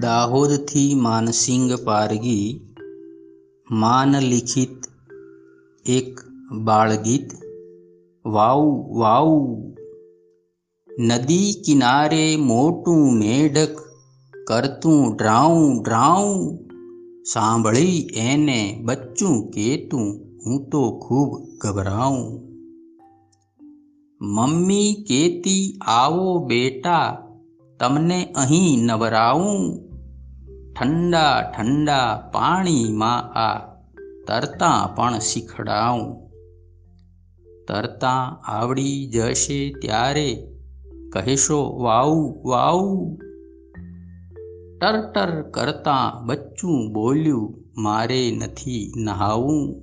દાહોદથી માનસિંગ પારગી માનલિખિત એક બાળગીત. વાવ વાવ નદી કિનારે મોટું મેઢક કરતું ડ્રાઉં ડ્રાઉં. સાંભળી એને બચ્ચું કેતું, હું તો ખૂબ ગભરાઉં. મમ્મી કેતી, આવો બેટા, તમને અહીં નવરાવું ઠંડા ઠંડા પાણીમાં આ તરતા પણ શીખડાવું તરતા આવડી જશે ત્યારે કહેશો વાવ વાવ ટરટર કરતા બચ્ચું બોલ્યું, મારે નથી નહાવું.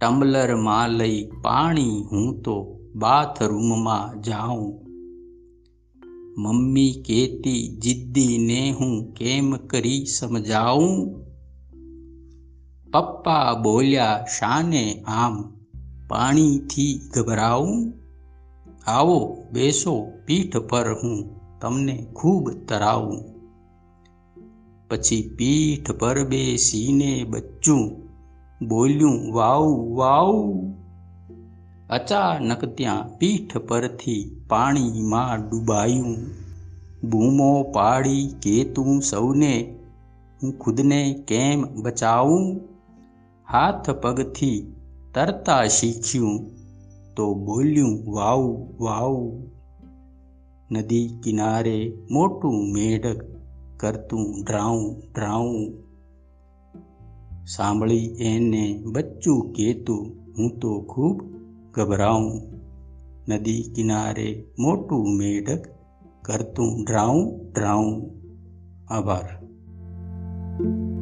ટમ્બલરમાં લઈ પાણી, હું તો બાથરૂમમાં જાઉં. મમ્મી કહેતી જિદ્દીને હું કેમ કરી સમજાવું? પપ્પા બોલ્યા, શાને આમ પાણીથી ગભરાવું? આવો, બેસો, પીઠ પર હું તમને ખૂબ તરાવું. પછી પીઠ પર બેસીને બચ્ચું બોલ્યું, વાવ વાવ. અચાનક ત્યાં પીઠ પરથી પાણીમાં ડૂબાયું. બૂમો પાડી કે તું સૌને, હું ખુદને કેમ બચાવું? હાથ પગથી તરતા શીખ્યું તો બોલ્યું, વાવ વાવ. નદી કિનારે મોટું મેઢક કરતું ડ્રાઉં ડ્રાઉં. સાંભળી એને બચ્ચું કહેતું, હું તો ખૂબ ગભરાઉં નદી કિનારે મોટું મેઢક કરતું ડ્રાઉં ડ્રાઉં. આભાર. thank you